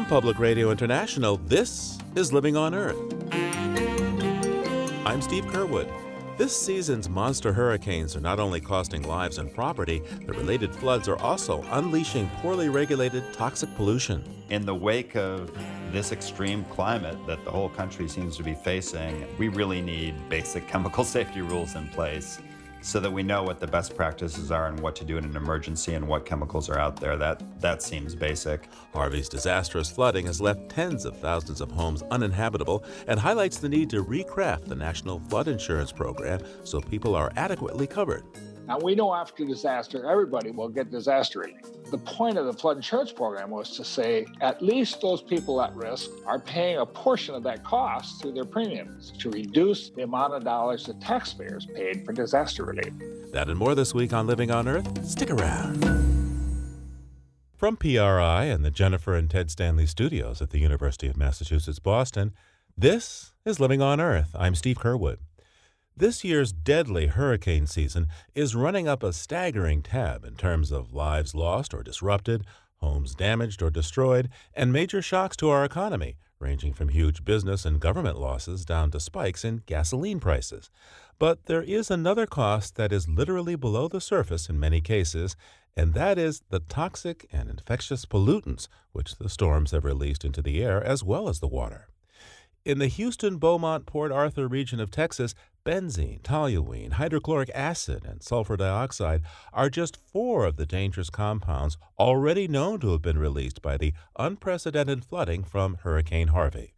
From Public Radio International, this is Living on Earth. I'm Steve Curwood. This season's monster hurricanes are not only costing lives and property, the related floods are also unleashing poorly regulated toxic pollution. In the wake of this extreme climate that the whole country seems to be facing, we really need basic chemical safety rules in place so that we know what the best practices are and what to do in an emergency and what chemicals are out there. That that seems basic. Harvey's disastrous flooding has left tens of thousands of homes uninhabitable and highlights the need to recraft the National Flood Insurance Program so people are adequately covered. Now, we know after disaster, everybody will get disaster relief. The point of the flood insurance program was to say at least those people at risk are paying a portion of that cost through their premiums to reduce the amount of dollars that taxpayers paid for disaster relief. That and more this week on Living on Earth. Stick around. From PRI and the Jennifer and Ted Stanley studios at the University of Massachusetts Boston, this is Living on Earth. I'm Steve Curwood. This year's deadly hurricane season is running up a staggering tab in terms of lives lost or disrupted, homes damaged or destroyed, and major shocks to our economy, ranging from huge business and government losses down to spikes in gasoline prices. But there is another cost that is literally below the surface in many cases, and that is the toxic and infectious pollutants which the storms have released into the air as well as the water. In the Houston Beaumont Port Arthur region of Texas, benzene, toluene, hydrochloric acid, and sulfur dioxide are just four of the dangerous compounds already known to have been released by the unprecedented flooding from Hurricane Harvey.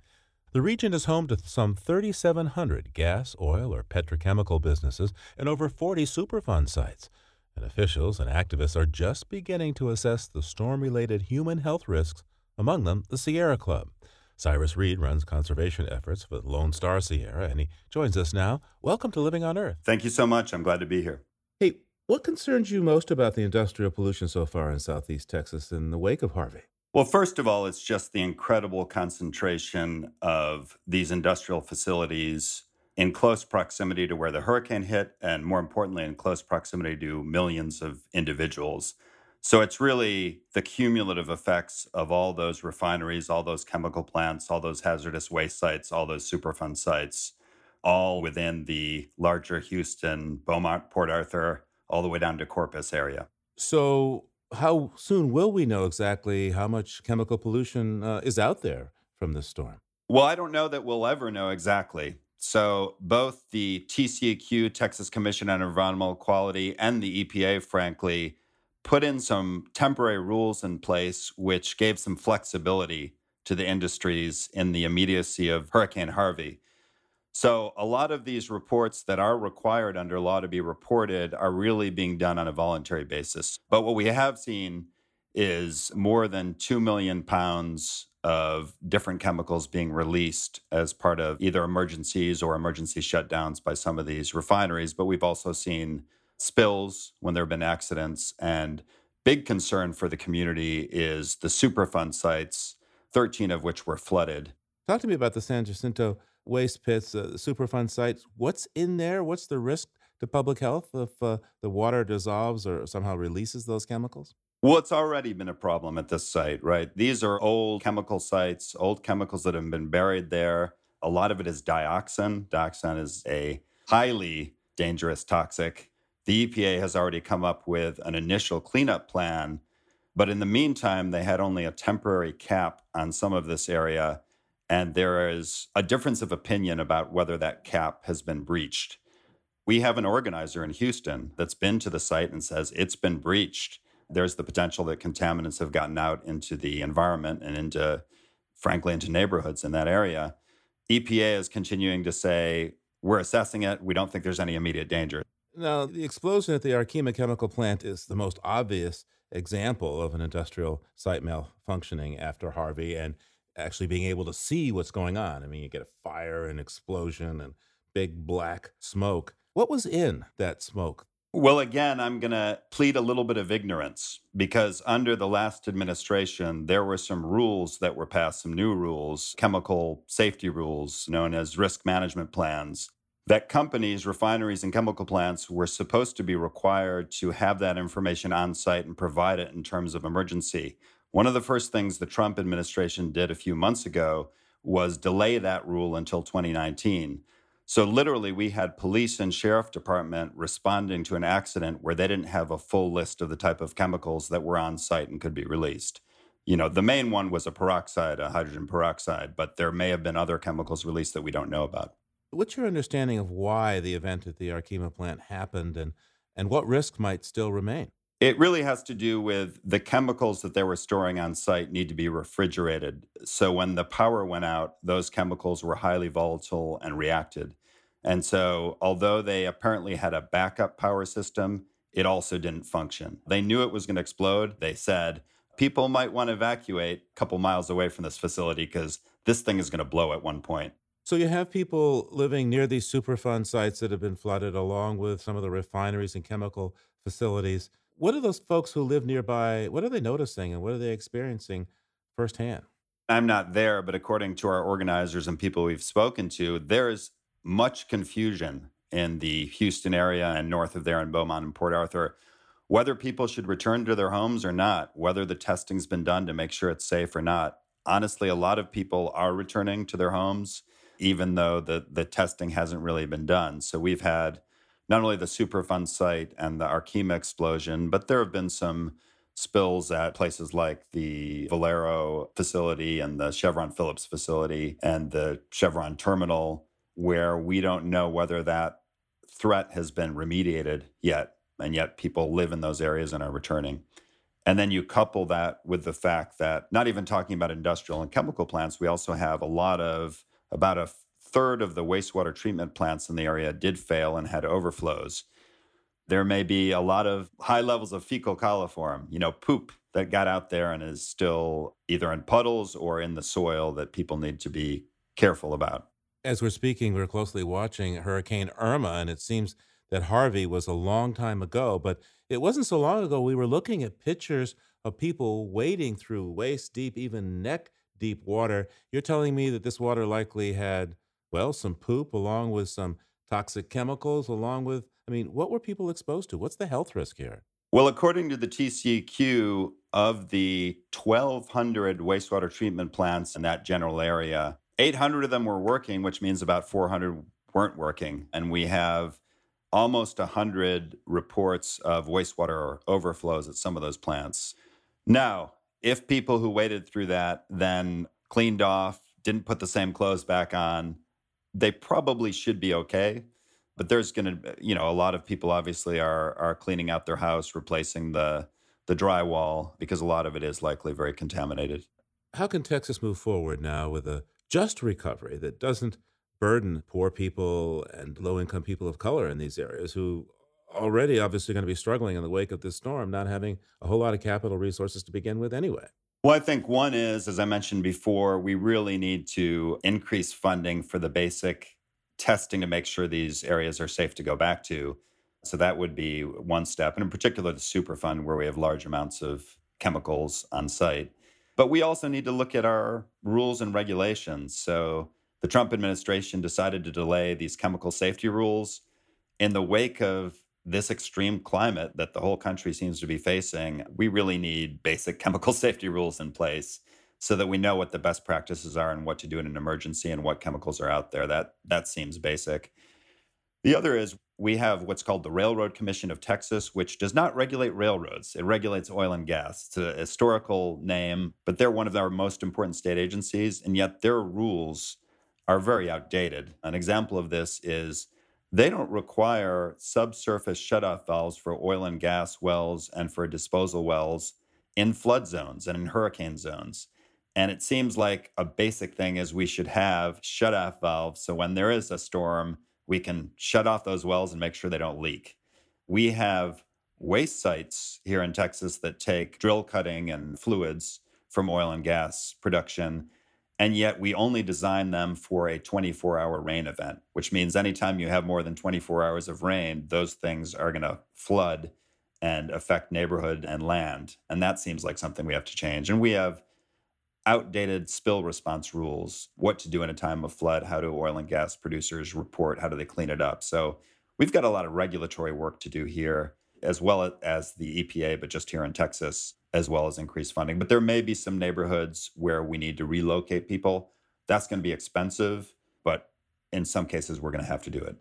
The region is home to some 3,700 gas, oil, or petrochemical businesses and over 40 Superfund sites. And officials and activists are just beginning to assess the storm related human health risks, among them the Sierra Club. Cyrus Reed runs conservation efforts for Lone Star Sierra, and he joins us now. Welcome to Living on Earth. Thank you so much. I'm glad to be here. Hey, what concerns you most about the industrial pollution so far in southeast Texas in the wake of Harvey? Well, first of all, it's just the incredible concentration of these industrial facilities in close proximity to where the hurricane hit, and more importantly, in close proximity to millions of individuals. So it's really the cumulative effects of all those refineries, all those chemical plants, all those hazardous waste sites, all those Superfund sites, all within the larger Houston, Beaumont, Port Arthur, all the way down to Corpus area. So, how soon will we know exactly how much chemical pollution uh, is out there from this storm? Well, I don't know that we'll ever know exactly. So, both the TCEQ, Texas Commission on Environmental Quality, and the EPA, frankly, put in some temporary rules in place which gave some flexibility to the industries in the immediacy of Hurricane Harvey. So, a lot of these reports that are required under law to be reported are really being done on a voluntary basis. But what we have seen is more than 2 million pounds of different chemicals being released as part of either emergencies or emergency shutdowns by some of these refineries. But we've also seen spills when there have been accidents. And big concern for the community is the Superfund sites, 13 of which were flooded. Talk to me about the San Jacinto waste pits, uh, Superfund sites. What's in there? What's the risk to public health if uh, the water dissolves or somehow releases those chemicals? Well, it's already been a problem at this site, right? These are old chemical sites, old chemicals that have been buried there. A lot of it is dioxin. Dioxin is a highly dangerous toxic the EPA has already come up with an initial cleanup plan, but in the meantime, they had only a temporary cap on some of this area. And there is a difference of opinion about whether that cap has been breached. We have an organizer in Houston that's been to the site and says it's been breached. There's the potential that contaminants have gotten out into the environment and into, frankly, into neighborhoods in that area. EPA is continuing to say, we're assessing it. We don't think there's any immediate danger. Now, the explosion at the Arkema chemical plant is the most obvious example of an industrial site malfunctioning after Harvey and actually being able to see what's going on. I mean, you get a fire and explosion and big black smoke. What was in that smoke? Well, again, I'm going to plead a little bit of ignorance because under the last administration, there were some rules that were passed, some new rules, chemical safety rules known as risk management plans that companies, refineries, and chemical plants were supposed to be required to have that information on site and provide it in terms of emergency. One of the first things the Trump administration did a few months ago was delay that rule until 2019. So, literally, we had police and sheriff department responding to an accident where they didn't have a full list of the type of chemicals that were on site and could be released. You know, the main one was a peroxide, a hydrogen peroxide, but there may have been other chemicals released that we don't know about. What's your understanding of why the event at the Arkema plant happened and, and what risk might still remain? It really has to do with the chemicals that they were storing on site need to be refrigerated. So when the power went out, those chemicals were highly volatile and reacted. And so, although they apparently had a backup power system, it also didn't function. They knew it was going to explode. They said, people might want to evacuate a couple miles away from this facility because this thing is going to blow at one point. So you have people living near these Superfund sites that have been flooded, along with some of the refineries and chemical facilities. What are those folks who live nearby? What are they noticing, and what are they experiencing firsthand? I'm not there, but according to our organizers and people we've spoken to, there is much confusion in the Houston area and north of there in Beaumont and Port Arthur whether people should return to their homes or not, whether the testing's been done to make sure it's safe or not. Honestly, a lot of people are returning to their homes, even though the, the testing hasn't really been done. So we've had not only the Superfund site and the Arkema explosion, but there have been some spills at places like the Valero facility and the Chevron Phillips facility and the Chevron terminal, where we don't know whether that threat has been remediated yet. And yet people live in those areas and are returning. And then you couple that with the fact that, not even talking about industrial and chemical plants, we also have a lot of, about a third of the wastewater treatment plants in the area did fail and had overflows. There may be a lot of high levels of fecal coliform, you know, poop that got out there and is still either in puddles or in the soil that people need to be careful about. As we're speaking, we're closely watching Hurricane Irma, and it seems that Harvey was a long time ago, but it wasn't so long ago we were looking at pictures of people wading through waist deep, even neck deep water. You're telling me that this water likely had well, some poop along with some toxic chemicals, along with, I mean, what were people exposed to? What's the health risk here? Well, according to the TCEQ, of the 1,200 wastewater treatment plants in that general area, 800 of them were working, which means about 400 weren't working. And we have almost 100 reports of wastewater overflows at some of those plants. Now, if people who waded through that then cleaned off, didn't put the same clothes back on, they probably should be okay. But there's going to, you know, a lot of people obviously are are cleaning out their house, replacing the the drywall because a lot of it is likely very contaminated. How can Texas move forward now with a just recovery that doesn't burden poor people and low income people of color in these areas who already obviously going to be struggling in the wake of this storm, not having a whole lot of capital resources to begin with anyway? Well, I think one is, as I mentioned before, we really need to increase funding for the basic testing to make sure these areas are safe to go back to. So that would be one step, and in particular, the Superfund, where we have large amounts of chemicals on site. But we also need to look at our rules and regulations. So the Trump administration decided to delay these chemical safety rules in the wake of this extreme climate that the whole country seems to be facing, we really need basic chemical safety rules in place so that we know what the best practices are and what to do in an emergency and what chemicals are out there. That that seems basic. The other is we have what's called the Railroad Commission of Texas, which does not regulate railroads. It regulates oil and gas. It's a historical name, but they're one of our most important state agencies, and yet their rules are very outdated. An example of this is they don't require subsurface shutoff valves for oil and gas wells and for disposal wells in flood zones and in hurricane zones. And it seems like a basic thing is we should have shutoff valves. So when there is a storm, we can shut off those wells and make sure they don't leak. We have waste sites here in Texas that take drill cutting and fluids from oil and gas production and yet we only design them for a 24 hour rain event, which means anytime you have more than 24 hours of rain, those things are going to flood and affect neighborhood and land. And that seems like something we have to change. And we have outdated spill response rules what to do in a time of flood, how do oil and gas producers report, how do they clean it up. So we've got a lot of regulatory work to do here, as well as the EPA, but just here in Texas as well as increased funding. But there may be some neighborhoods where we need to relocate people. That's going to be expensive, but in some cases, we're going to have to do it.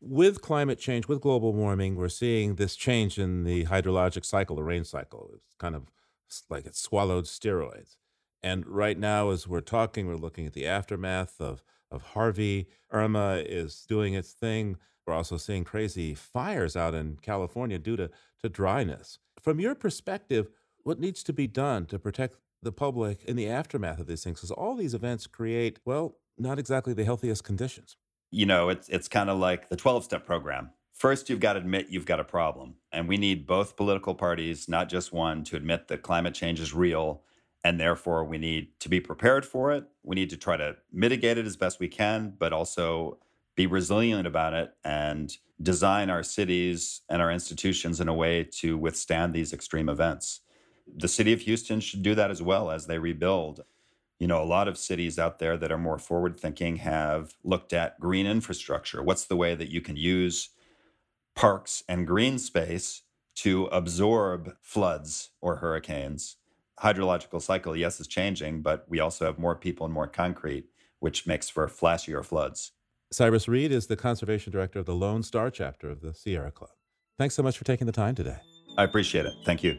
With climate change, with global warming, we're seeing this change in the hydrologic cycle, the rain cycle. It's kind of like it's swallowed steroids. And right now, as we're talking, we're looking at the aftermath of, of Harvey. Irma is doing its thing. We're also seeing crazy fires out in California due to, to dryness. From your perspective, what needs to be done to protect the public in the aftermath of these things? Because all these events create, well, not exactly the healthiest conditions. You know, it's it's kind of like the 12-step program. First, you've got to admit you've got a problem. And we need both political parties, not just one, to admit that climate change is real. And therefore, we need to be prepared for it. We need to try to mitigate it as best we can, but also be resilient about it and design our cities and our institutions in a way to withstand these extreme events. The city of Houston should do that as well as they rebuild. You know, a lot of cities out there that are more forward thinking have looked at green infrastructure. What's the way that you can use parks and green space to absorb floods or hurricanes? Hydrological cycle, yes, is changing, but we also have more people and more concrete, which makes for flashier floods. Cyrus Reed is the conservation director of the Lone Star chapter of the Sierra Club. Thanks so much for taking the time today. I appreciate it. Thank you.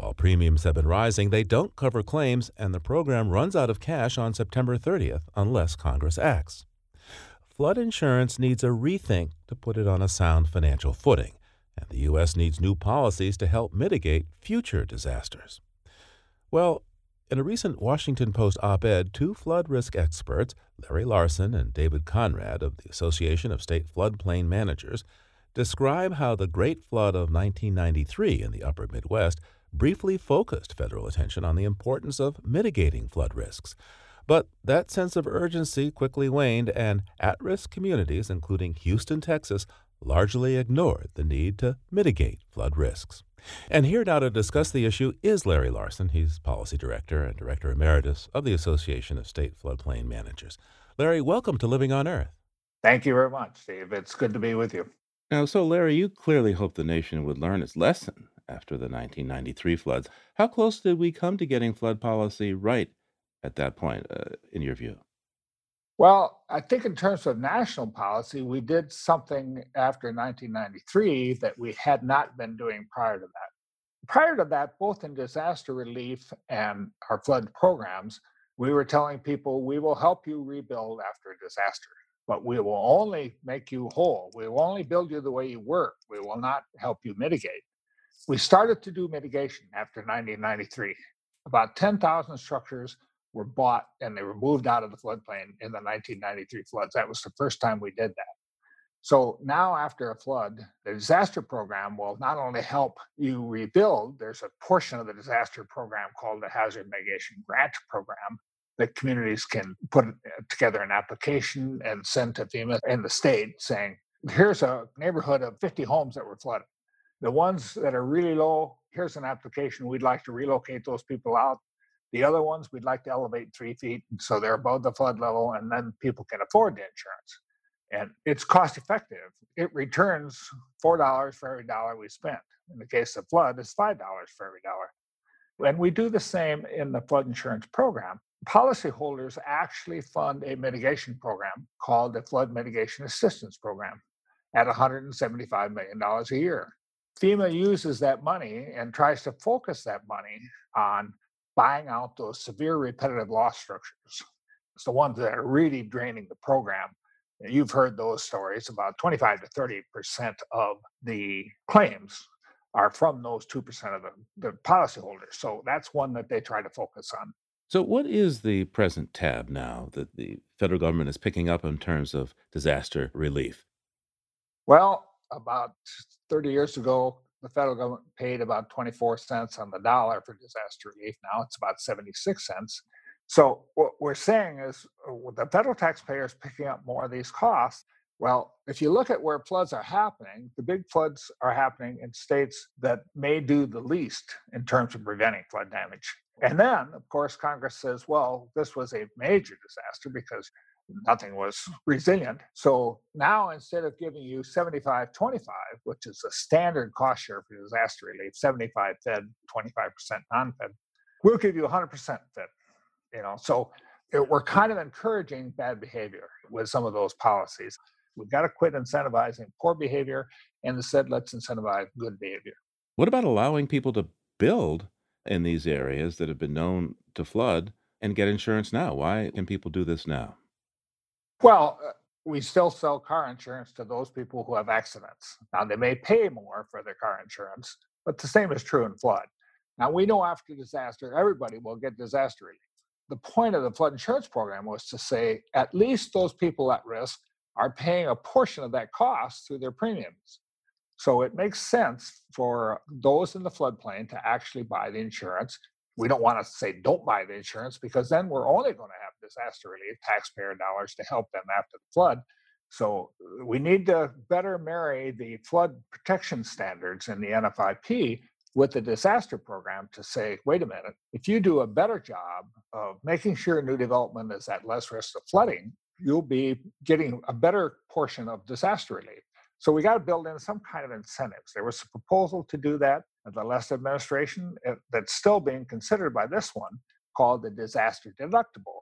While premiums have been rising, they don't cover claims, and the program runs out of cash on September 30th unless Congress acts. Flood insurance needs a rethink to put it on a sound financial footing, and the U.S. needs new policies to help mitigate future disasters. Well, in a recent Washington Post op ed, two flood risk experts, Larry Larson and David Conrad of the Association of State Floodplain Managers, describe how the Great Flood of 1993 in the upper Midwest briefly focused federal attention on the importance of mitigating flood risks. But that sense of urgency quickly waned, and at risk communities, including Houston, Texas, largely ignored the need to mitigate flood risks. And here now to discuss the issue is Larry Larson. He's Policy Director and Director Emeritus of the Association of State Floodplain Managers. Larry, welcome to Living on Earth. Thank you very much, Steve. It's good to be with you. Now, so Larry, you clearly hope the nation would learn its lesson after the 1993 floods. How close did we come to getting flood policy right at that point, uh, in your view? Well, I think in terms of national policy, we did something after 1993 that we had not been doing prior to that. Prior to that, both in disaster relief and our flood programs, we were telling people we will help you rebuild after a disaster, but we will only make you whole. We will only build you the way you were. We will not help you mitigate. We started to do mitigation after 1993. About 10,000 structures were bought and they were moved out of the floodplain in the 1993 floods. That was the first time we did that. So now, after a flood, the disaster program will not only help you rebuild, there's a portion of the disaster program called the Hazard Mitigation Grant Program that communities can put uh, together an application and send to FEMA and the state saying, here's a neighborhood of 50 homes that were flooded. The ones that are really low, here's an application. We'd like to relocate those people out. The other ones, we'd like to elevate three feet so they're above the flood level, and then people can afford the insurance. And it's cost effective. It returns $4 for every dollar we spent. In the case of flood, it's $5 for every dollar. And we do the same in the flood insurance program. Policyholders actually fund a mitigation program called the Flood Mitigation Assistance Program at $175 million a year. FEMA uses that money and tries to focus that money on buying out those severe repetitive loss structures. It's the ones that are really draining the program. You've heard those stories about 25 to 30% of the claims are from those 2% of the, the policyholders. So that's one that they try to focus on. So, what is the present tab now that the federal government is picking up in terms of disaster relief? Well, about 30 years ago, the federal government paid about 24 cents on the dollar for disaster relief. Now it's about 76 cents. So, what we're saying is uh, the federal taxpayer is picking up more of these costs. Well, if you look at where floods are happening, the big floods are happening in states that may do the least in terms of preventing flood damage. And then, of course, Congress says, well, this was a major disaster because nothing was resilient. So now instead of giving you 75 25, which is a standard cost share for disaster relief, 75 fed, 25% non fed, we'll give you 100% fed. You know, so it, we're kind of encouraging bad behavior with some of those policies. We've got to quit incentivizing poor behavior and instead let's incentivize good behavior. What about allowing people to build in these areas that have been known to flood and get insurance now? Why can people do this now? Well, uh, we still sell car insurance to those people who have accidents. Now, they may pay more for their car insurance, but the same is true in flood. Now, we know after disaster, everybody will get disaster relief. The point of the flood insurance program was to say at least those people at risk are paying a portion of that cost through their premiums. So it makes sense for those in the floodplain to actually buy the insurance. We don't want to say don't buy the insurance because then we're only going to have disaster relief, taxpayer dollars to help them after the flood. So uh, we need to better marry the flood protection standards in the NFIP with the disaster program to say, wait a minute, if you do a better job of making sure new development is at less risk of flooding, you'll be getting a better portion of disaster relief. So we got to build in some kind of incentives. There was a proposal to do that the last administration eh, that's still being considered by this one called the disaster deductible,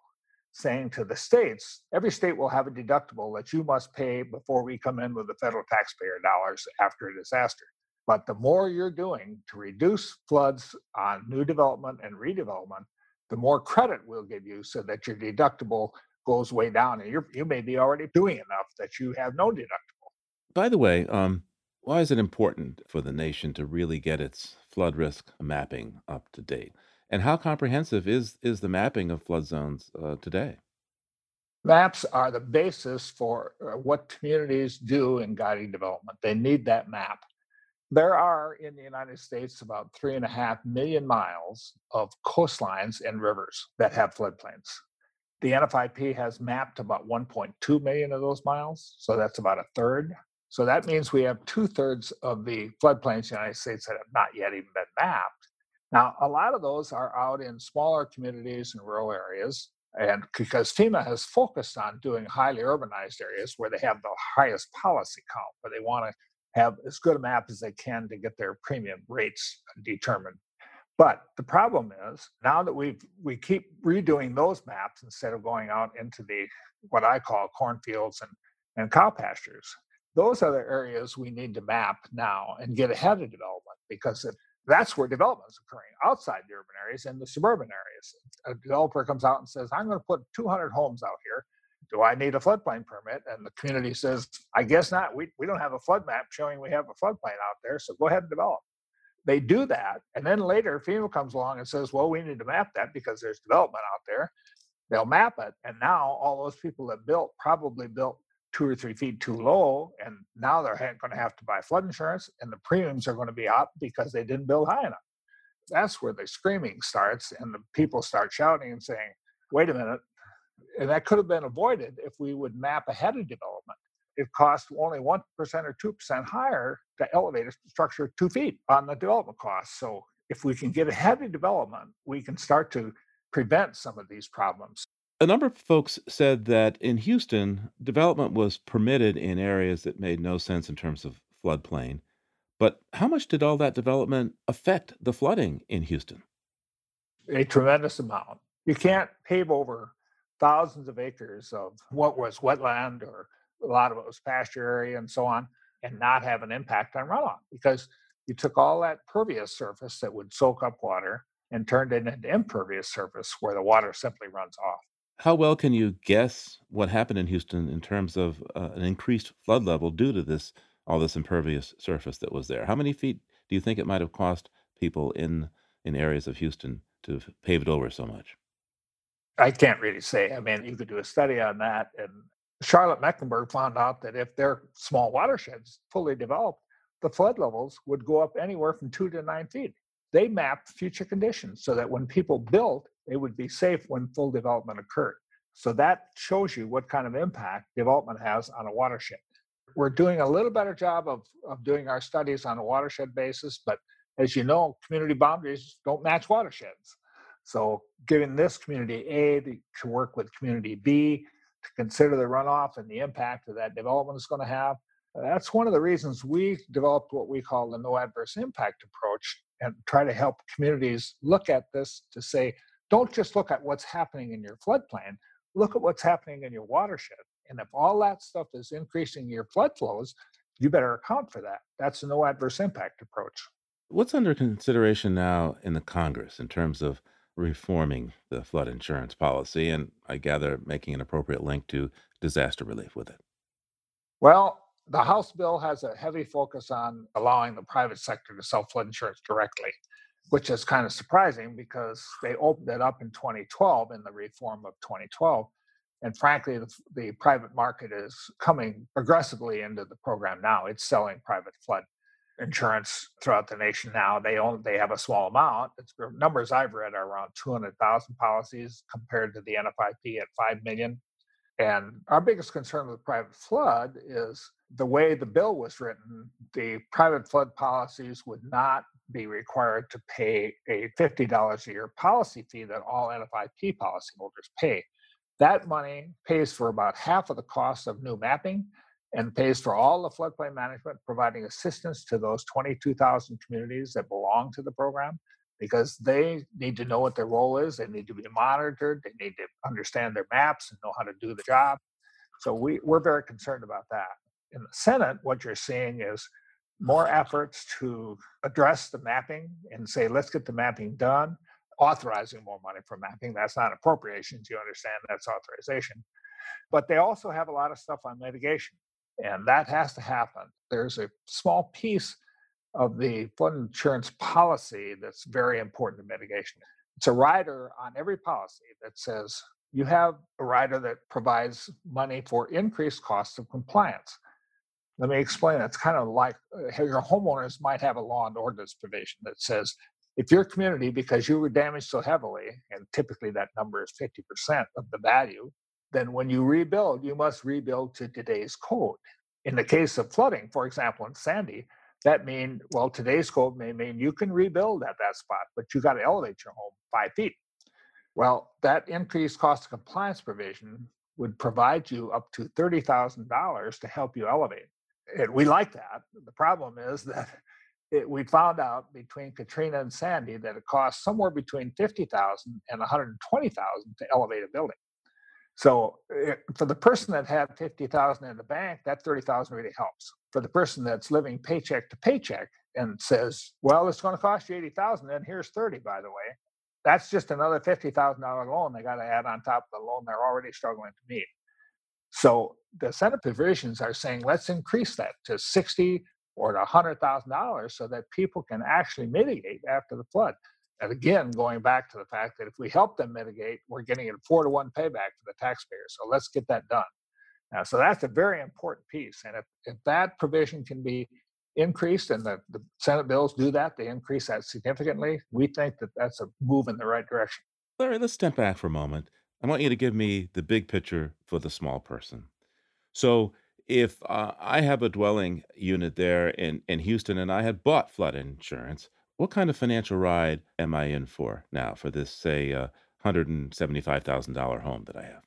saying to the states, every state will have a deductible that you must pay before we come in with the federal taxpayer dollars after a disaster. But the more you're doing to reduce floods on new development and redevelopment, the more credit we'll give you so that your deductible goes way down. And you you may be already doing enough that you have no deductible. By the way, um, why is it important for the nation to really get its flood risk mapping up to date? And how comprehensive is is the mapping of flood zones uh, today? Maps are the basis for uh, what communities do in guiding development. They need that map. There are in the United States about three and a half million miles of coastlines and rivers that have floodplains. The NFIP has mapped about 1.2 million of those miles, so that's about a third. So that means we have two thirds of the floodplains in the United States that have not yet even been mapped. Now, a lot of those are out in smaller communities and rural areas. And because FEMA has focused on doing highly urbanized areas where they have the highest policy count, where they want to have as good a map as they can to get their premium rates determined. But the problem is now that we we keep redoing those maps instead of going out into the what I call cornfields and, and cow pastures, those are the areas we need to map now and get ahead of development because that's where development is occurring outside the urban areas and the suburban areas. A developer comes out and says, I'm going to put 200 homes out here. Do I need a floodplain permit? And the community says, I guess not. We, we don't have a flood map showing we have a floodplain out there, so go ahead and develop. They do that. And then later, FEMA comes along and says, well, we need to map that because there's development out there. They'll map it. And now all those people that built probably built two or three feet too low, and now they're going to have to buy flood insurance, and the premiums are going to be up because they didn't build high enough. That's where the screaming starts, and the people start shouting and saying, "Wait a minute!" And that could have been avoided if we would map ahead of development. It costs only one percent or two percent higher to elevate a structure two feet on the development cost. So if we can get ahead of development, we can start to prevent some of these problems. A number of folks said that in Houston, development was permitted in areas that made no sense in terms of floodplain. But how much did all that development affect the flooding in Houston? A tremendous amount. You can't pave over thousands of acres of what was wetland or a lot of it was pasture area and so on and not have an impact on runoff because you took all that pervious surface that would soak up water and turned it into impervious surface where the water simply runs off. How well can you guess what happened in Houston in terms of uh, an increased flood level due to this all this impervious surface that was there? How many feet do you think it might have cost people in in areas of Houston to pave it over so much? I can't really say. I mean, you could do a study on that. And Charlotte Mecklenburg found out that if their small watersheds fully developed, the flood levels would go up anywhere from two to nine feet. They mapped future conditions so that when people built, they would be safe when full development occurred. So that shows you what kind of impact development has on a watershed. We're doing a little better job of, of doing our studies on a watershed basis, but as you know, community boundaries don't match watersheds. So giving this community A to work with community B to consider the runoff and the impact that that development is going to have, that's one of the reasons we developed what we call the no adverse impact approach and try to help communities look at this to say, don't just look at what's happening in your floodplain, look at what's happening in your watershed. And if all that stuff is increasing your flood flows, you better account for that. That's a no adverse impact approach. What's under consideration now in the Congress in terms of reforming the flood insurance policy and I gather making an appropriate link to disaster relief with it? Well, the House bill has a heavy focus on allowing the private sector to sell flood insurance directly, which is kind of surprising because they opened it up in 2012 in the reform of 2012. And frankly, the, the private market is coming aggressively into the program now. It's selling private flood insurance throughout the nation now. They own they have a small amount. It's, numbers I've read are around 200,000 policies compared to the NFIP at 5 million. And our biggest concern with private flood is the way the bill was written, the private flood policies would not be required to pay a $50 a year policy fee that all NFIP policyholders pay. That money pays for about half of the cost of new mapping and pays for all the floodplain management, providing assistance to those 22,000 communities that belong to the program because they need to know what their role is. They need to be monitored. They need to understand their maps and know how to do the job. So we, we're very concerned about that in the Senate, what you're seeing is more efforts to address the mapping and say, let's get the mapping done, authorizing more money for mapping. That's not appropriations, you understand, that's authorization. But they also have a lot of stuff on mitigation, and that has to happen. There's a small piece of the flood insurance policy that's very important to mitigation. It's a rider on every policy that says you have a rider that provides money for increased costs of compliance. Let me explain. It's kind of like uh, your homeowners might have a law and ordinance provision that says if your community, because you were damaged so heavily, and typically that number is 50% of the value, then when you rebuild, you must rebuild to today's code. In the case of flooding, for example, in Sandy, that mean well today's code may mean you can rebuild at that spot, but you got to elevate your home five feet. Well, that increased cost of compliance provision would provide you up to $30,000 to help you elevate and we like that. The problem is that it, we found out between Katrina and Sandy that it costs somewhere between 50,000 and 120,000 to elevate a building. So it, eh, for the person that had 50,000 in the bank, that 30,000 really helps. For the person that's living paycheck to paycheck and says, well, it's going to cost you 80,000 and here's 30, by the way, that's just another $50,000 loan they got to add on top of the loan they're already struggling to meet. So the Senate provisions are saying let's increase that to 60 or to $100,000 so that people can actually mitigate after the flood. And again, going back to the fact that if we help them mitigate, we're getting a four to one payback for the taxpayer. So let's get that done. Now, so that's a very important piece. And if, if that provision can be increased and the, the Senate bills do that, they increase that significantly, we think that that's a move in the right direction. Larry, let's step back for a moment. I want you to give me the big picture for the small person. So, if uh, I have a dwelling unit there in, in Houston and I had bought flood insurance, what kind of financial ride am I in for now for this, say, uh, $175,000 home that I have?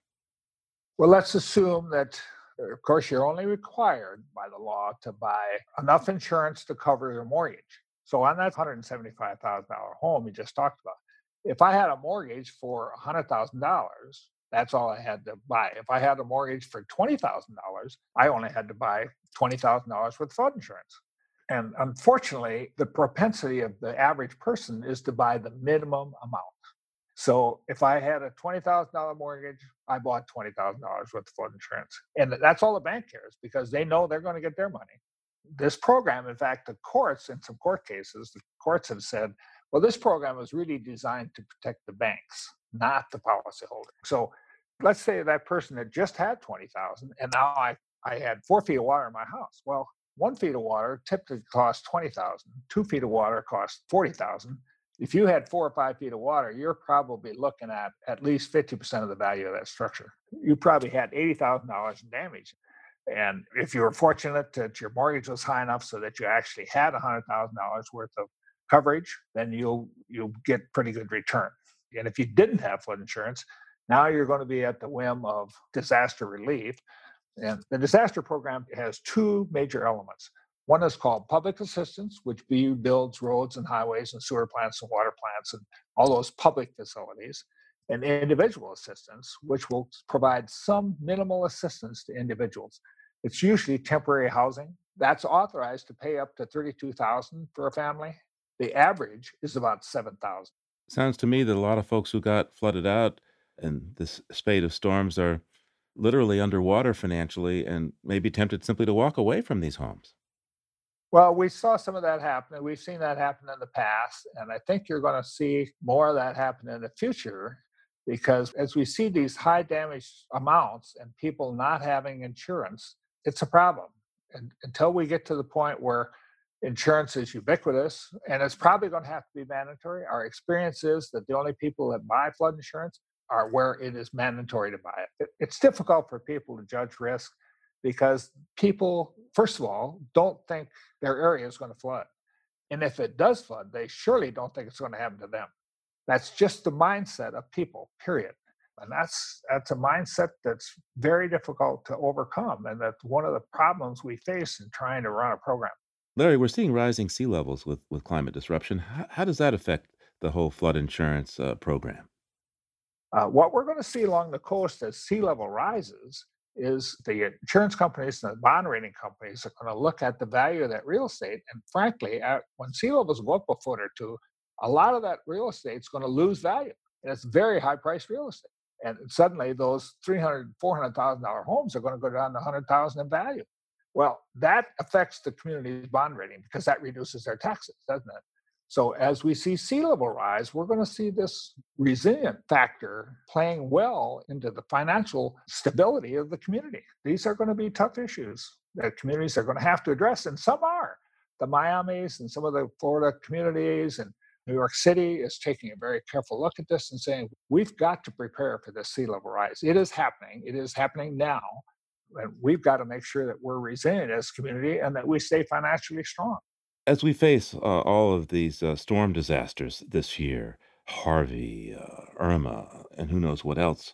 Well, let's assume that, of course, you're only required by the law to buy enough insurance to cover your mortgage. So, on that $175,000 home you just talked about, if I had a mortgage for $100,000, that's all I had to buy. If I had a mortgage for $20,000, I only had to buy $20,000 with flood insurance. And unfortunately, the propensity of the average person is to buy the minimum amount. So if I had a $20,000 mortgage, I bought $20,000 worth of flood insurance. And that's all the bank cares because they know they're going to get their money. This program, in fact, the courts, in some court cases, the courts have said Well, this program was really designed to protect the banks, not the policyholder. So let's say that person had just had 20,000 and now I, I had four feet of water in my house. Well, one feet of water typically costs 20,000. Two feet of water costs 40,000. If you had four or five feet of water, you're probably looking at at least 50% of the value of that structure. You probably had $80,000 in damage. And if you were fortunate that your mortgage was high enough so that you actually had $100,000 worth of coverage, then you'll you'll get pretty good return. And if you didn't have flood insurance, now you're going to be at the whim of disaster relief. And the disaster program has two major elements. One is called public assistance, which BU builds roads and highways and sewer plants and water plants and all those public facilities, and individual assistance, which will provide some minimal assistance to individuals. It's usually temporary housing. That's authorized to pay up to 32,000 for a family. The average is about 7,000. Sounds to me that a lot of folks who got flooded out in this spate of storms are literally underwater financially and may be tempted simply to walk away from these homes. Well, we saw some of that happen. We've seen that happen in the past. And I think you're going to see more of that happen in the future because as we see these high damage amounts and people not having insurance, it's a problem. And until we get to the point where insurance is ubiquitous and it's probably going to have to be mandatory, our experience is that the only people that buy flood insurance are where it is mandatory to buy it. It's difficult for people to judge risk because people, first of all, don't think their area is going to flood. And if it does flood, they surely don't think it's going to happen to them. That's just the mindset of people, period. And that's that's a mindset that's very difficult to overcome. And that's one of the problems we face in trying to run a program. Larry, we're seeing rising sea levels with, with climate disruption. How, how does that affect the whole flood insurance uh, program? Uh, what we're going to see along the coast as sea level rises is the insurance companies and the bond rating companies are going to look at the value of that real estate. And frankly, at, when sea levels go up a foot or two, a lot of that real estate is going to lose value. And it's very high priced real estate. And suddenly those $300,000, $400,000 homes are going to go down to 100000 in value. Well, that affects the community's bond rating because that reduces their taxes, doesn't it? So as we see sea level rise, we're going to see this resilient factor playing well into the financial stability of the community. These are going to be tough issues that communities are going to have to address, and some are. The Miamis and some of the Florida communities and New York City is taking a very careful look at this and saying, we've got to prepare for this sea level rise. It is happening. It is happening now. And we've got to make sure that we're resilient as a community and that we stay financially strong. As we face uh, all of these uh, storm disasters this year, Harvey, uh, Irma, and who knows what else,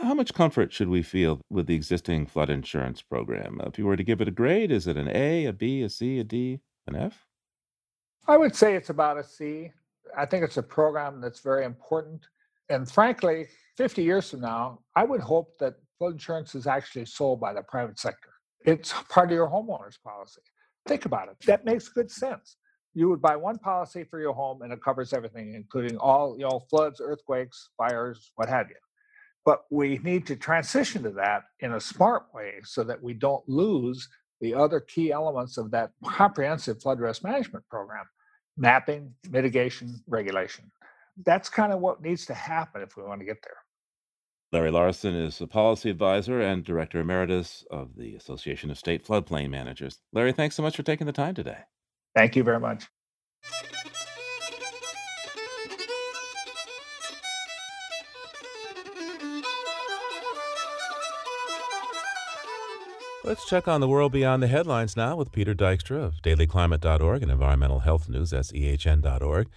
how much comfort should we feel with the existing flood insurance program? If you were to give it a grade, is it an A, a B, a C, a D, an F? I would say it's about a C. I think it's a program that's very important. And frankly, 50 years from now, I would hope that flood insurance is actually sold by the private sector. It's part of your homeowner's policy. Think about it. That makes good sense. You would buy one policy for your home and it covers everything, including all, you know, floods, earthquakes, fires, what have you. But we need to transition to that in a smart way so that we don't lose the other key elements of that comprehensive flood risk management program mapping, mitigation, regulation. That's kind of what needs to happen if we want to get there. Larry Larson is a policy advisor and director emeritus of the Association of State Floodplain Managers. Larry, thanks so much for taking the time today. Thank you very much. Let's check on the world beyond the headlines now with Peter Dykstra of dailyclimate.org and environmental health news, that's ehn.org.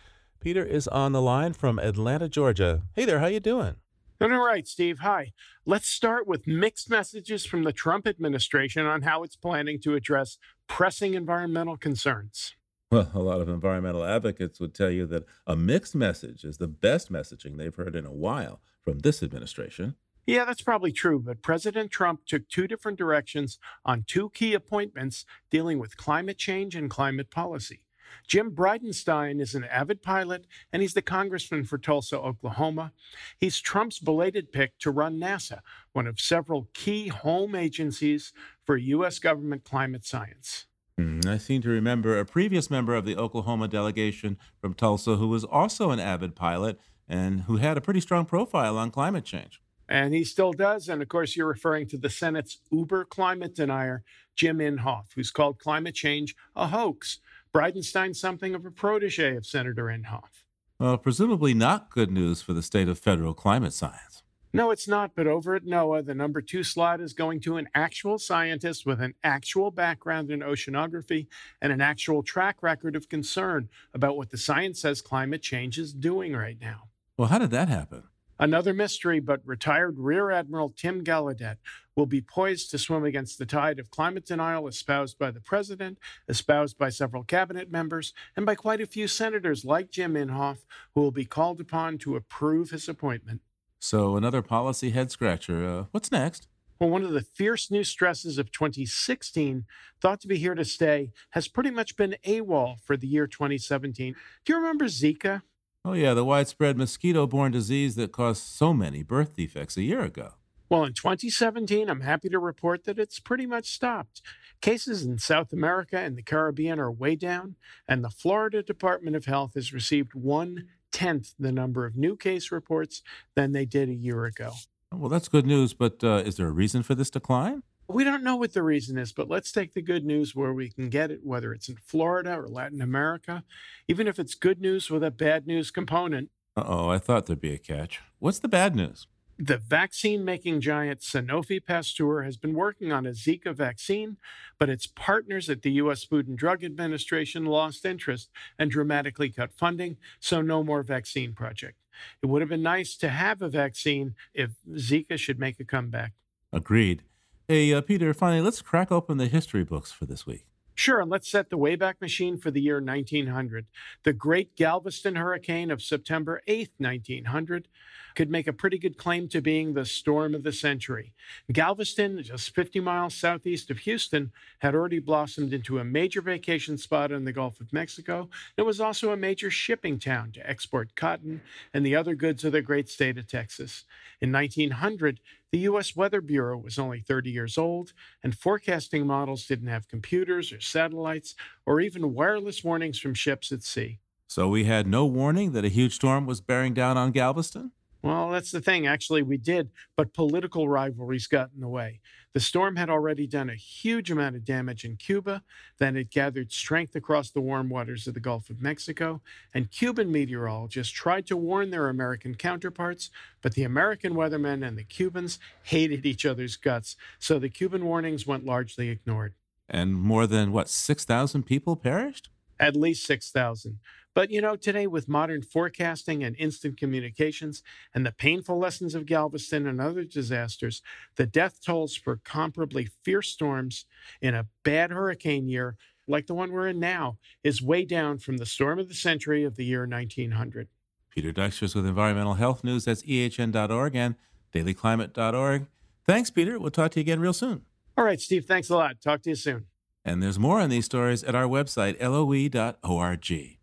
Peter is on the line from Atlanta, Georgia. Hey there, how you doing? All right, Steve. Hi. Let's start with mixed messages from the Trump administration on how it's planning to address pressing environmental concerns. Well, a lot of environmental advocates would tell you that a mixed message is the best messaging they've heard in a while from this administration. Yeah, that's probably true, but President Trump took two different directions on two key appointments dealing with climate change and climate policy. Jim Bridenstine is an avid pilot, and he's the congressman for Tulsa, Oklahoma. He's Trump's belated pick to run NASA, one of several key home agencies for U.S. government climate science. Hmm, I seem to remember a previous member of the Oklahoma delegation from Tulsa who was also an avid pilot and who had a pretty strong profile on climate change. And he still does. And of course, you're referring to the Senate's uber climate denier, Jim Inhofe, who's called climate change a hoax. Bridenstine's something of a protege of Senator Inhofe. Well, presumably not good news for the state of federal climate science. No, it's not. But over at NOAA, the number two slot is going to an actual scientist with an actual background in oceanography and an actual track record of concern about what the science says climate change is doing right now. Well, how did that happen? Another mystery, but retired Rear Admiral Tim Gallaudet will be poised to swim against the tide of climate denial espoused by the president, espoused by several cabinet members, and by quite a few senators like Jim Inhofe, who will be called upon to approve his appointment. So, another policy head scratcher. Uh, what's next? Well, one of the fierce new stresses of 2016, thought to be here to stay, has pretty much been AWOL for the year 2017. Do you remember Zika? Oh, yeah, the widespread mosquito borne disease that caused so many birth defects a year ago. Well, in 2017, I'm happy to report that it's pretty much stopped. Cases in South America and the Caribbean are way down, and the Florida Department of Health has received one tenth the number of new case reports than they did a year ago. Well, that's good news, but uh, is there a reason for this decline? We don't know what the reason is, but let's take the good news where we can get it, whether it's in Florida or Latin America, even if it's good news with a bad news component. Uh oh, I thought there'd be a catch. What's the bad news? The vaccine making giant Sanofi Pasteur has been working on a Zika vaccine, but its partners at the U.S. Food and Drug Administration lost interest and dramatically cut funding, so no more vaccine project. It would have been nice to have a vaccine if Zika should make a comeback. Agreed. Hey, uh, Peter, finally, let's crack open the history books for this week. Sure, and let's set the Wayback Machine for the year 1900. The Great Galveston Hurricane of September 8th, 1900, could make a pretty good claim to being the storm of the century. Galveston, just 50 miles southeast of Houston, had already blossomed into a major vacation spot in the Gulf of Mexico. It was also a major shipping town to export cotton and the other goods of the great state of Texas. In 1900, the U.S. Weather Bureau was only 30 years old, and forecasting models didn't have computers or satellites or even wireless warnings from ships at sea. So we had no warning that a huge storm was bearing down on Galveston? Well, that's the thing. Actually, we did, but political rivalries got in the way. The storm had already done a huge amount of damage in Cuba, then it gathered strength across the warm waters of the Gulf of Mexico, and Cuban meteorologists tried to warn their American counterparts, but the American weathermen and the Cubans hated each other's guts, so the Cuban warnings went largely ignored. And more than, what, 6,000 people perished? At least 6,000. But you know, today with modern forecasting and instant communications and the painful lessons of Galveston and other disasters, the death tolls for comparably fierce storms in a bad hurricane year, like the one we're in now, is way down from the storm of the century of the year 1900. Peter Dykstra with Environmental Health News. That's ehn.org and dailyclimate.org. Thanks, Peter. We'll talk to you again real soon. All right, Steve. Thanks a lot. Talk to you soon. And there's more on these stories at our website, loe.org.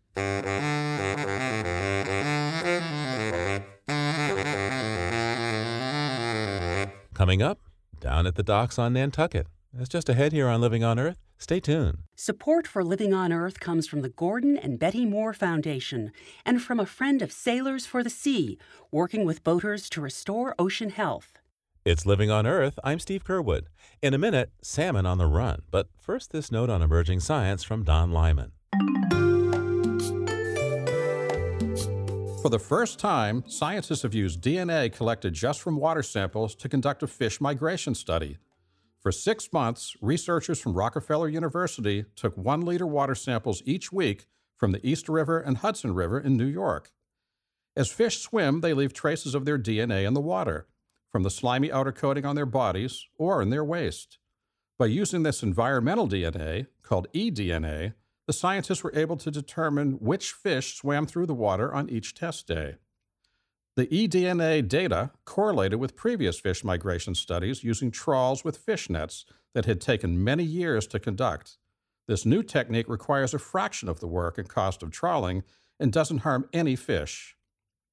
Coming up, down at the docks on Nantucket. That's just ahead here on Living on Earth. Stay tuned. Support for Living on Earth comes from the Gordon and Betty Moore Foundation and from a friend of Sailors for the Sea, working with boaters to restore ocean health. It's Living on Earth. I'm Steve Curwood. In a minute, salmon on the run. But first, this note on emerging science from Don Lyman. For the first time, scientists have used DNA collected just from water samples to conduct a fish migration study. For six months, researchers from Rockefeller University took one liter water samples each week from the East River and Hudson River in New York. As fish swim, they leave traces of their DNA in the water, from the slimy outer coating on their bodies or in their waste. By using this environmental DNA, called eDNA, the scientists were able to determine which fish swam through the water on each test day. The eDNA data correlated with previous fish migration studies using trawls with fish nets that had taken many years to conduct. This new technique requires a fraction of the work and cost of trawling and doesn't harm any fish.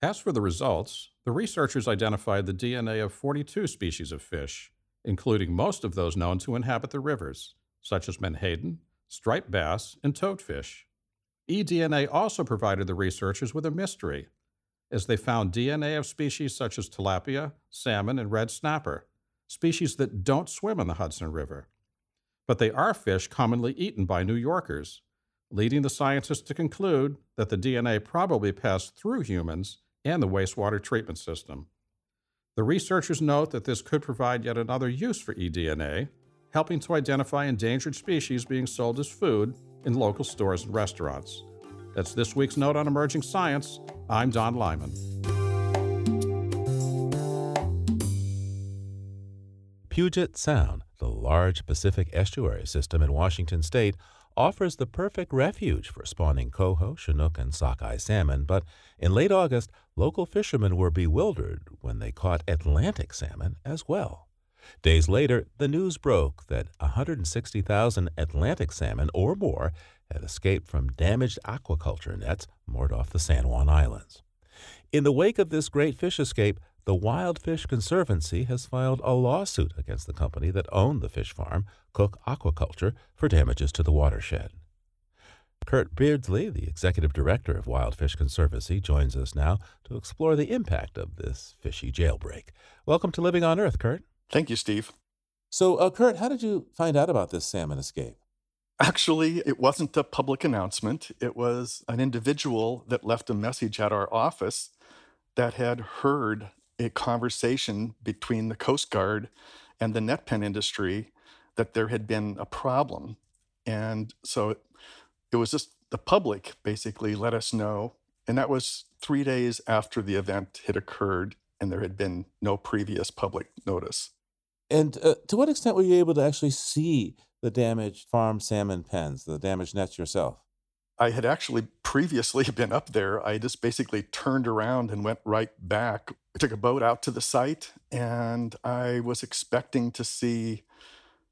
As for the results, the researchers identified the DNA of 42 species of fish, including most of those known to inhabit the rivers, such as menhaden, striped bass, and toadfish. eDNA also provided the researchers with a mystery, as they found DNA of species such as tilapia, salmon, and red snapper, species that don't swim in the Hudson River. But they are fish commonly eaten by New Yorkers, leading the scientists to conclude that the DNA probably passed through humans and the wastewater treatment system. The researchers note that this could provide yet another use for eDNA, helping to identify endangered species being sold as food in local stores and restaurants. That's this week's Note on Emerging Science. I'm Don Lyman. Puget Sound, the large Pacific estuary system in Washington state, offers the perfect refuge for spawning coho, chinook, and sockeye salmon, but in late August, local fishermen were bewildered when they caught Atlantic salmon as well. Days later, the news broke that 160,000 Atlantic salmon or more had escaped from damaged aquaculture nets moored off the San Juan Islands. In the wake of this great fish escape, the Wild Fish Conservancy has filed a lawsuit against the company that owned the fish farm, Cooke Aquaculture, for damages to the watershed. Kurt Beardslee, the executive director of Wild Fish Conservancy, joins us now to explore the impact of this fishy jailbreak. Welcome to Living on Earth, Kurt. Thank you, Steve. So, uh, Kurt, how did you find out about this salmon escape? Actually, it wasn't a public announcement. It was an individual that left a message at our office that had heard a conversation between the Coast Guard and the net pen industry that there had been a problem. And so it, it was just the public basically let us know. And that was three days after the event had occurred and there had been no previous public notice. And uh, to what extent were you able to actually see the damaged farm salmon pens, the damaged nets yourself? I had actually previously been up there. I just basically turned around and went right back. I took a boat out to the site and I was expecting to see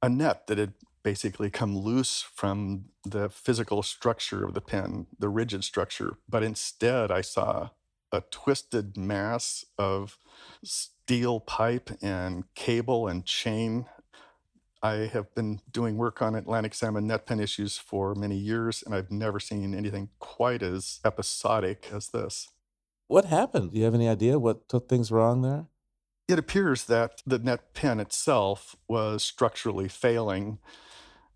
a net that had basically come loose from the physical structure of the pen, the rigid structure. But instead, I saw a twisted mass of steel pipe and cable and chain I have been doing work on Atlantic salmon net pen issues for many years, and I've never seen anything quite as episodic as this. What happened? Do you have any idea what took things wrong there? It appears that the net pen itself was structurally failing,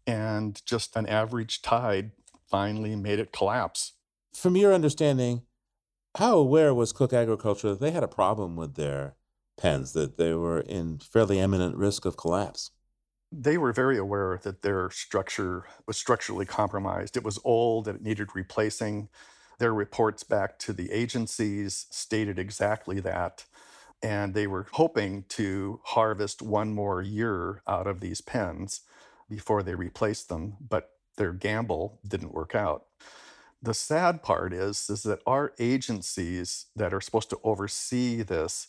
and just an average tide finally made it collapse. From your understanding, how aware was Cooke Agriculture that they had a problem with their pens, that they were in fairly imminent risk of collapse? they were very aware that their structure was structurally compromised. It was old and it needed replacing. Their reports back to the agencies stated exactly that. And they were hoping to harvest one more year out of these pens before they replaced them, but their gamble didn't work out. The sad part is, is that our agencies that are supposed to oversee this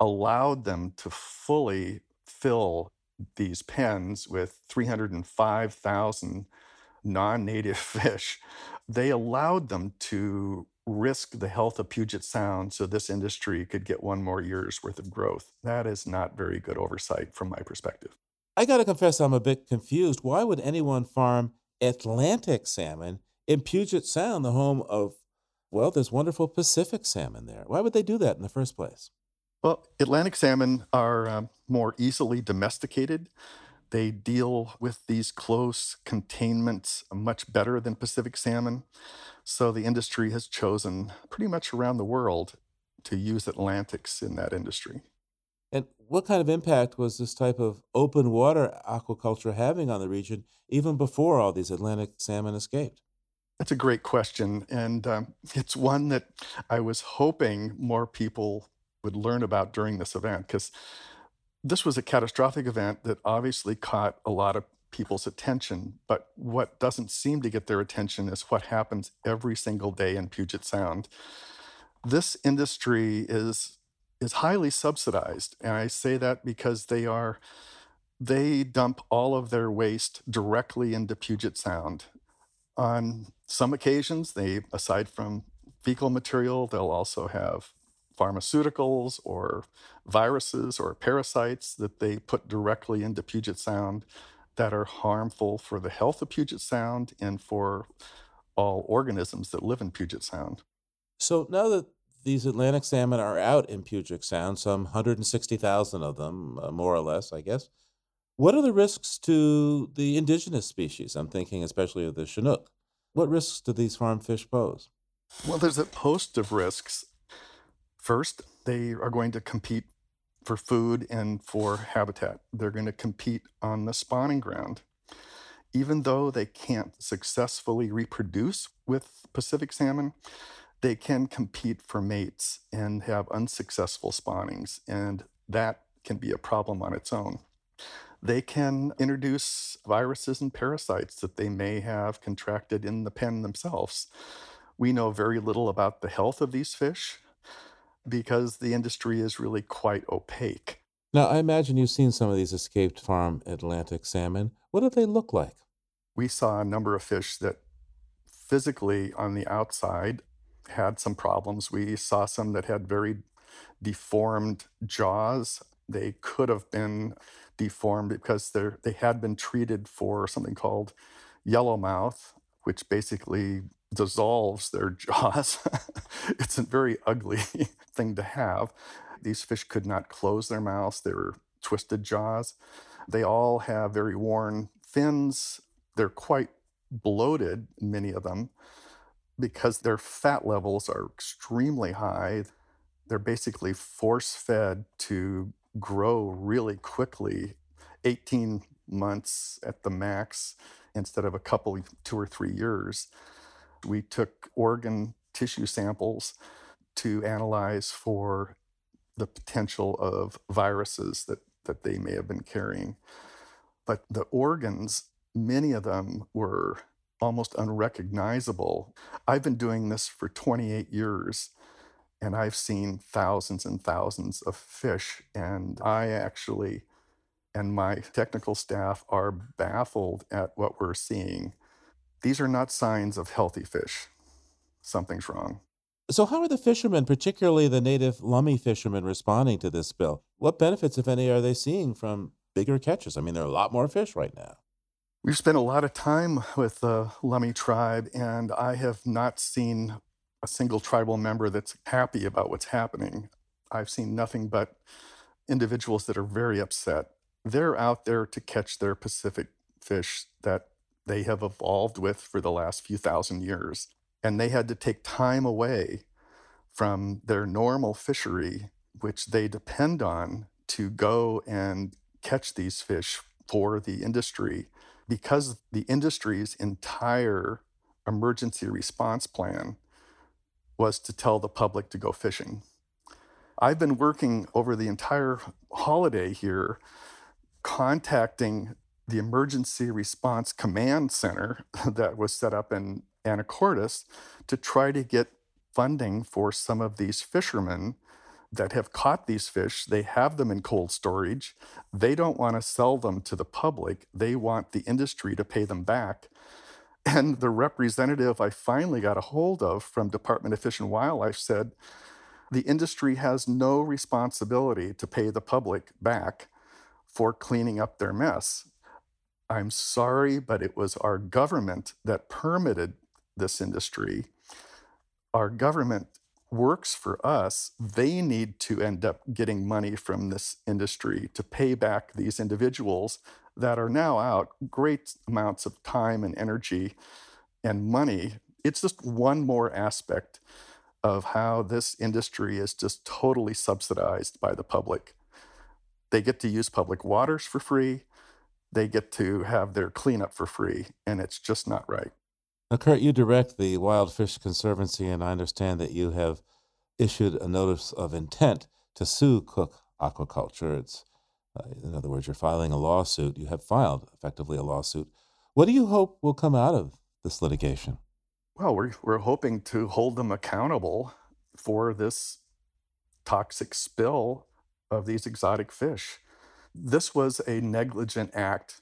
allowed them to fully fill these pens with 305,000 non native fish, they allowed them to risk the health of Puget Sound so this industry could get one more year's worth of growth. That is not very good oversight from my perspective. I got to confess, I'm a bit confused. Why would anyone farm Atlantic salmon in Puget Sound, the home of, well, there's wonderful Pacific salmon there? Why would they do that in the first place? Well, Atlantic salmon are um, more easily domesticated. They deal with these close containments much better than Pacific salmon. So the industry has chosen pretty much around the world to use Atlantics in that industry. And what kind of impact was this type of open water aquaculture having on the region even before all these Atlantic salmon escaped? That's a great question. And um, it's one that I was hoping more people would learn about during this event because this was a catastrophic event that obviously caught a lot of people's attention. But what doesn't seem to get their attention is what happens every single day in Puget Sound. This industry is is highly subsidized, and I say that because they are they dump all of their waste directly into Puget Sound. On some occasions, they aside from fecal material, they'll also have pharmaceuticals or viruses or parasites that they put directly into Puget Sound. that are harmful for the health of Puget Sound and for all organisms that live in Puget Sound. So now that these Atlantic salmon are out in Puget Sound, some 160,000 of them, uh, more or less, I guess. What are the risks to the indigenous species? I'm thinking especially of the Chinook. What risks do these farm fish pose? Well, there's a host of risks. First, they are going to compete for food and for habitat. They're going to compete on the spawning ground. Even though they can't successfully reproduce with Pacific salmon, they can compete for mates and have unsuccessful spawnings, and that can be a problem on its own. They can introduce viruses and parasites that they may have contracted in the pen themselves. We know very little about the health of these fish because the industry is really quite opaque. Now, I imagine you've seen some of these escaped farm Atlantic salmon. What do they look like? We saw a number of fish that physically on the outside had some problems. We saw some that had very deformed jaws. They could have been deformed because they they had been treated for something called yellowmouth, which basically dissolves their jaws. it's a very ugly thing to have. These fish could not close their mouths. They were twisted jaws. They all have very worn fins. They're quite bloated, many of them because their fat levels are extremely high. They're basically force fed to grow really quickly, 18 months at the max instead of a couple, two or three years. We took organ tissue samples to analyze for the potential of viruses that, that they may have been carrying. But the organs, many of them were almost unrecognizable. I've been doing this for 28 years and I've seen thousands and thousands of fish. And I actually and my technical staff are baffled at what we're seeing. These are not signs of healthy fish. Something's wrong. So, how are the fishermen, particularly the native lummi fishermen, responding to this spill? What benefits, if any, are they seeing from bigger catches? I mean, there are a lot more fish right now. We've spent a lot of time with the Lummi tribe, and I have not seen a single tribal member that's happy about what's happening. I've seen nothing but individuals that are very upset. They're out there to catch their Pacific fish that they have evolved with for the last few thousand years. And they had to take time away from their normal fishery, which they depend on to go and catch these fish for the industry because the industry's entire emergency response plan was to tell the public to go fishing. I've been working over the entire holiday here, contacting the Emergency Response Command Center that was set up in Anacortes to try to get funding for some of these fishermen that have caught these fish, they have them in cold storage. They don't want to sell them to the public. They want the industry to pay them back. And the representative I finally got a hold of from Department of Fish and Wildlife said, the industry has no responsibility to pay the public back for cleaning up their mess. I'm sorry, but it was our government that permitted this industry. Our government works for us, they need to end up getting money from this industry to pay back these individuals that are now out great amounts of time and energy and money. It's just one more aspect of how this industry is just totally subsidized by the public. They get to use public waters for free. They get to have their cleanup for free, and it's just not right. Now, Kurt, you direct the Wild Fish Conservancy, and I understand that you have issued a notice of intent to sue Cooke Aquaculture. It's, uh, in other words, you're filing a lawsuit. You have filed effectively a lawsuit. What do you hope will come out of this litigation? Well, we're, we're hoping to hold them accountable for this toxic spill of these exotic fish. This was a negligent act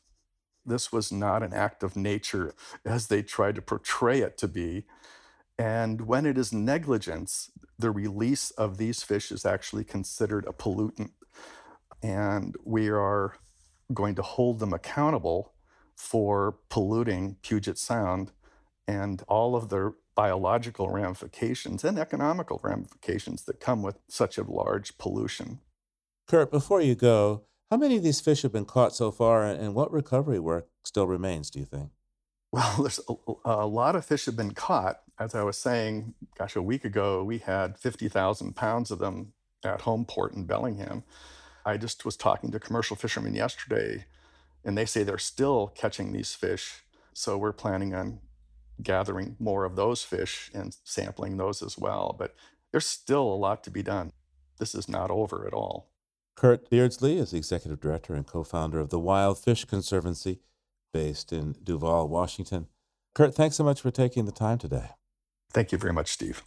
this was not an act of nature as they tried to portray it to be. And when it is negligence, the release of these fish is actually considered a pollutant. And we are going to hold them accountable for polluting Puget Sound and all of the biological ramifications and economical ramifications that come with such a large pollution. Kurt, before you go, how many of these fish have been caught so far, and what recovery work still remains, do you think? Well, there's a, a, lot of fish have been caught. As I was saying, gosh, a week ago, we had 50,000 pounds of them at home port in Bellingham. I just was talking to commercial fishermen yesterday, and they say they're still catching these fish. So we're planning on gathering more of those fish and sampling those as well. But there's still a lot to be done. This is not over at all. Kurt Beardslee is the executive director and co founder of the Wild Fish Conservancy based in Duvall, Washington. Kurt, thanks so much for taking the time today. Thank you very much, Steve.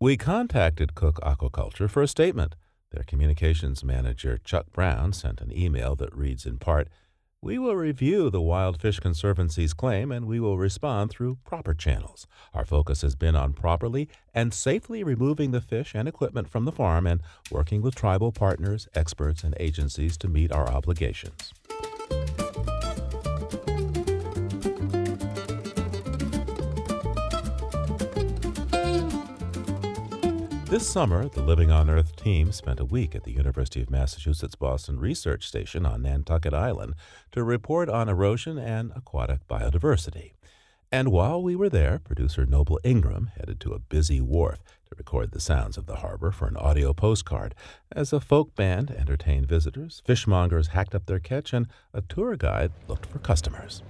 We contacted Cooke Aquaculture for a statement. Their communications manager, Chuck Brown, sent an email that reads in part We will review the Wild Fish Conservancy's claim and we will respond through proper channels. Our focus has been on properly and safely removing the fish and equipment from the farm and working with tribal partners, experts, and agencies to meet our obligations. This summer, the Living on Earth team spent a week at the University of Massachusetts Boston Research Station on Nantucket Island to report on erosion and aquatic biodiversity. And while we were there, producer Noble Ingram headed to a busy wharf to record the sounds of the harbor for an audio postcard as a folk band entertained visitors, fishmongers hacked up their catch, and a tour guide looked for customers.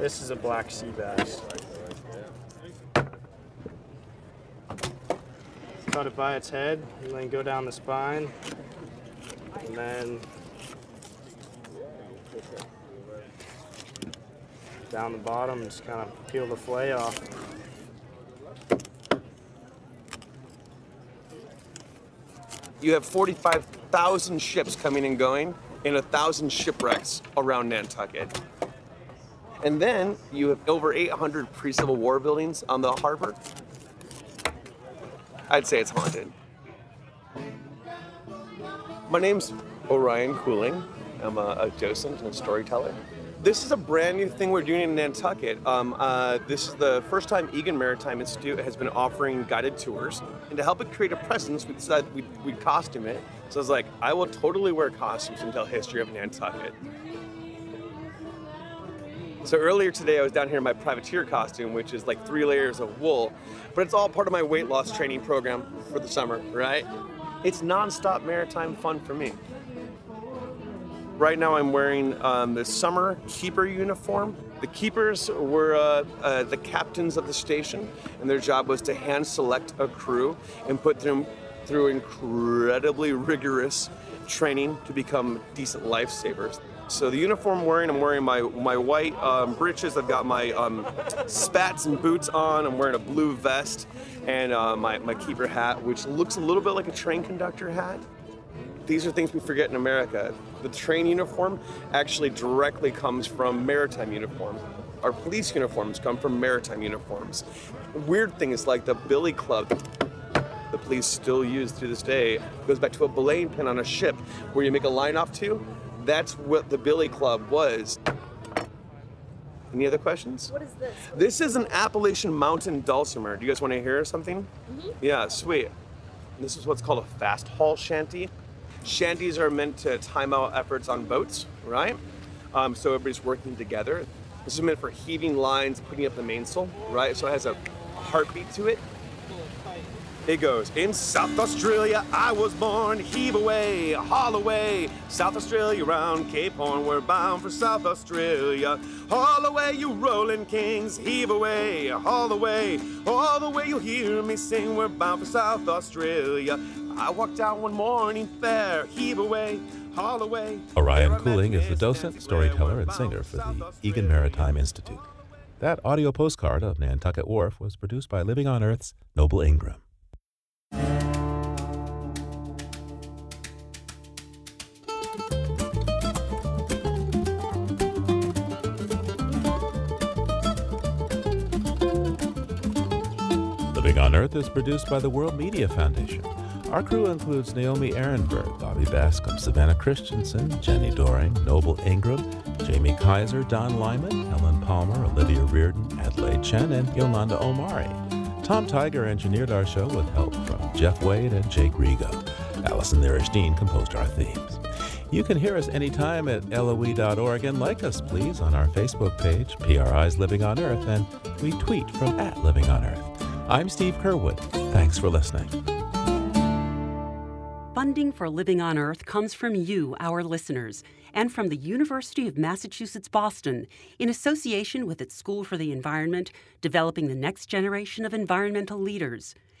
This is a black sea bass. Cut it by its head, and then go down the spine, and then down the bottom, just kind of peel the fillet off. You have 45,000 ships coming and going and a thousand shipwrecks around Nantucket. And then you have over 800 pre-Civil War buildings on the harbor. I'd say it's haunted. My name's Orion Cooling. I'm a, a docent and storyteller. This is a brand new thing we're doing in Nantucket. Um, uh, this is the first time Egan Maritime Institute has been offering guided tours. And to help it create a presence, we decided we'd, we'd costume it. So I was like, I will totally wear costumes and tell history of Nantucket. So earlier today, I was down here in my privateer costume, which is like three layers of wool, but it's all part of my weight loss training program for the summer, right? It's nonstop maritime fun for me. Right now, I'm wearing um, the summer keeper uniform. The keepers were uh, uh, the captains of the station, and their job was to hand select a crew and put them through incredibly rigorous training to become decent lifesavers. So the uniform I'm wearing, I'm wearing my my white um, breeches. I've got my um, spats and boots on. I'm wearing a blue vest and uh, my, my keeper hat, which looks a little bit like a train conductor hat. These are things we forget in America. The train uniform actually directly comes from maritime uniform. Our police uniforms come from maritime uniforms. Weird thing is like the Billy Club the police still use to this day goes back to a belaying pin on a ship where you make a line off to that's what the Billy Club was. Any other questions? What is this? This is an Appalachian Mountain dulcimer. Do you guys want to hear something? Mm-hmm. Yeah, sweet. This is what's called a fast haul shanty. Shanties are meant to time out efforts on boats, right? Um, so everybody's working together. This is meant for heaving lines, putting up the mainsail, right? So it has a heartbeat to it. It goes, in South Australia I was born, heave away, haul away, South Australia round Cape Horn, we're bound for South Australia. Haul away, you rolling kings, heave away, haul away, all the way you'll hear me sing, we're bound for South Australia. I walked out one morning fair, heave away, haul away. Orion Cooling is the docent, storyteller, and singer for the Egan Maritime Institute. That audio postcard of Nantucket Wharf was produced by Living on Earth's Noble Ingram. Living on Earth is produced by the World Media Foundation. Our crew includes Naomi Arenberg, Bobby Bascomb, Savannah Christensen, Jenni Doering, Noble Ingram, Jamie Kaiser, Don Lyman, Helen Palmer, Olivia Reardon, Adelaide Chen, and Yolanda Omari. Tom Tiger engineered our show with help Jeff Wade and Jake Rigo. Allison Lirish composed our themes. You can hear us anytime at loe.org and like us, please, on our Facebook page, PRI's Living on Earth, and we tweet from at Living on Earth. I'm Steve Curwood. Thanks for listening. Funding for Living on Earth comes from you, our listeners, and from the University of Massachusetts Boston, in association with its School for the Environment, developing the next generation of environmental leaders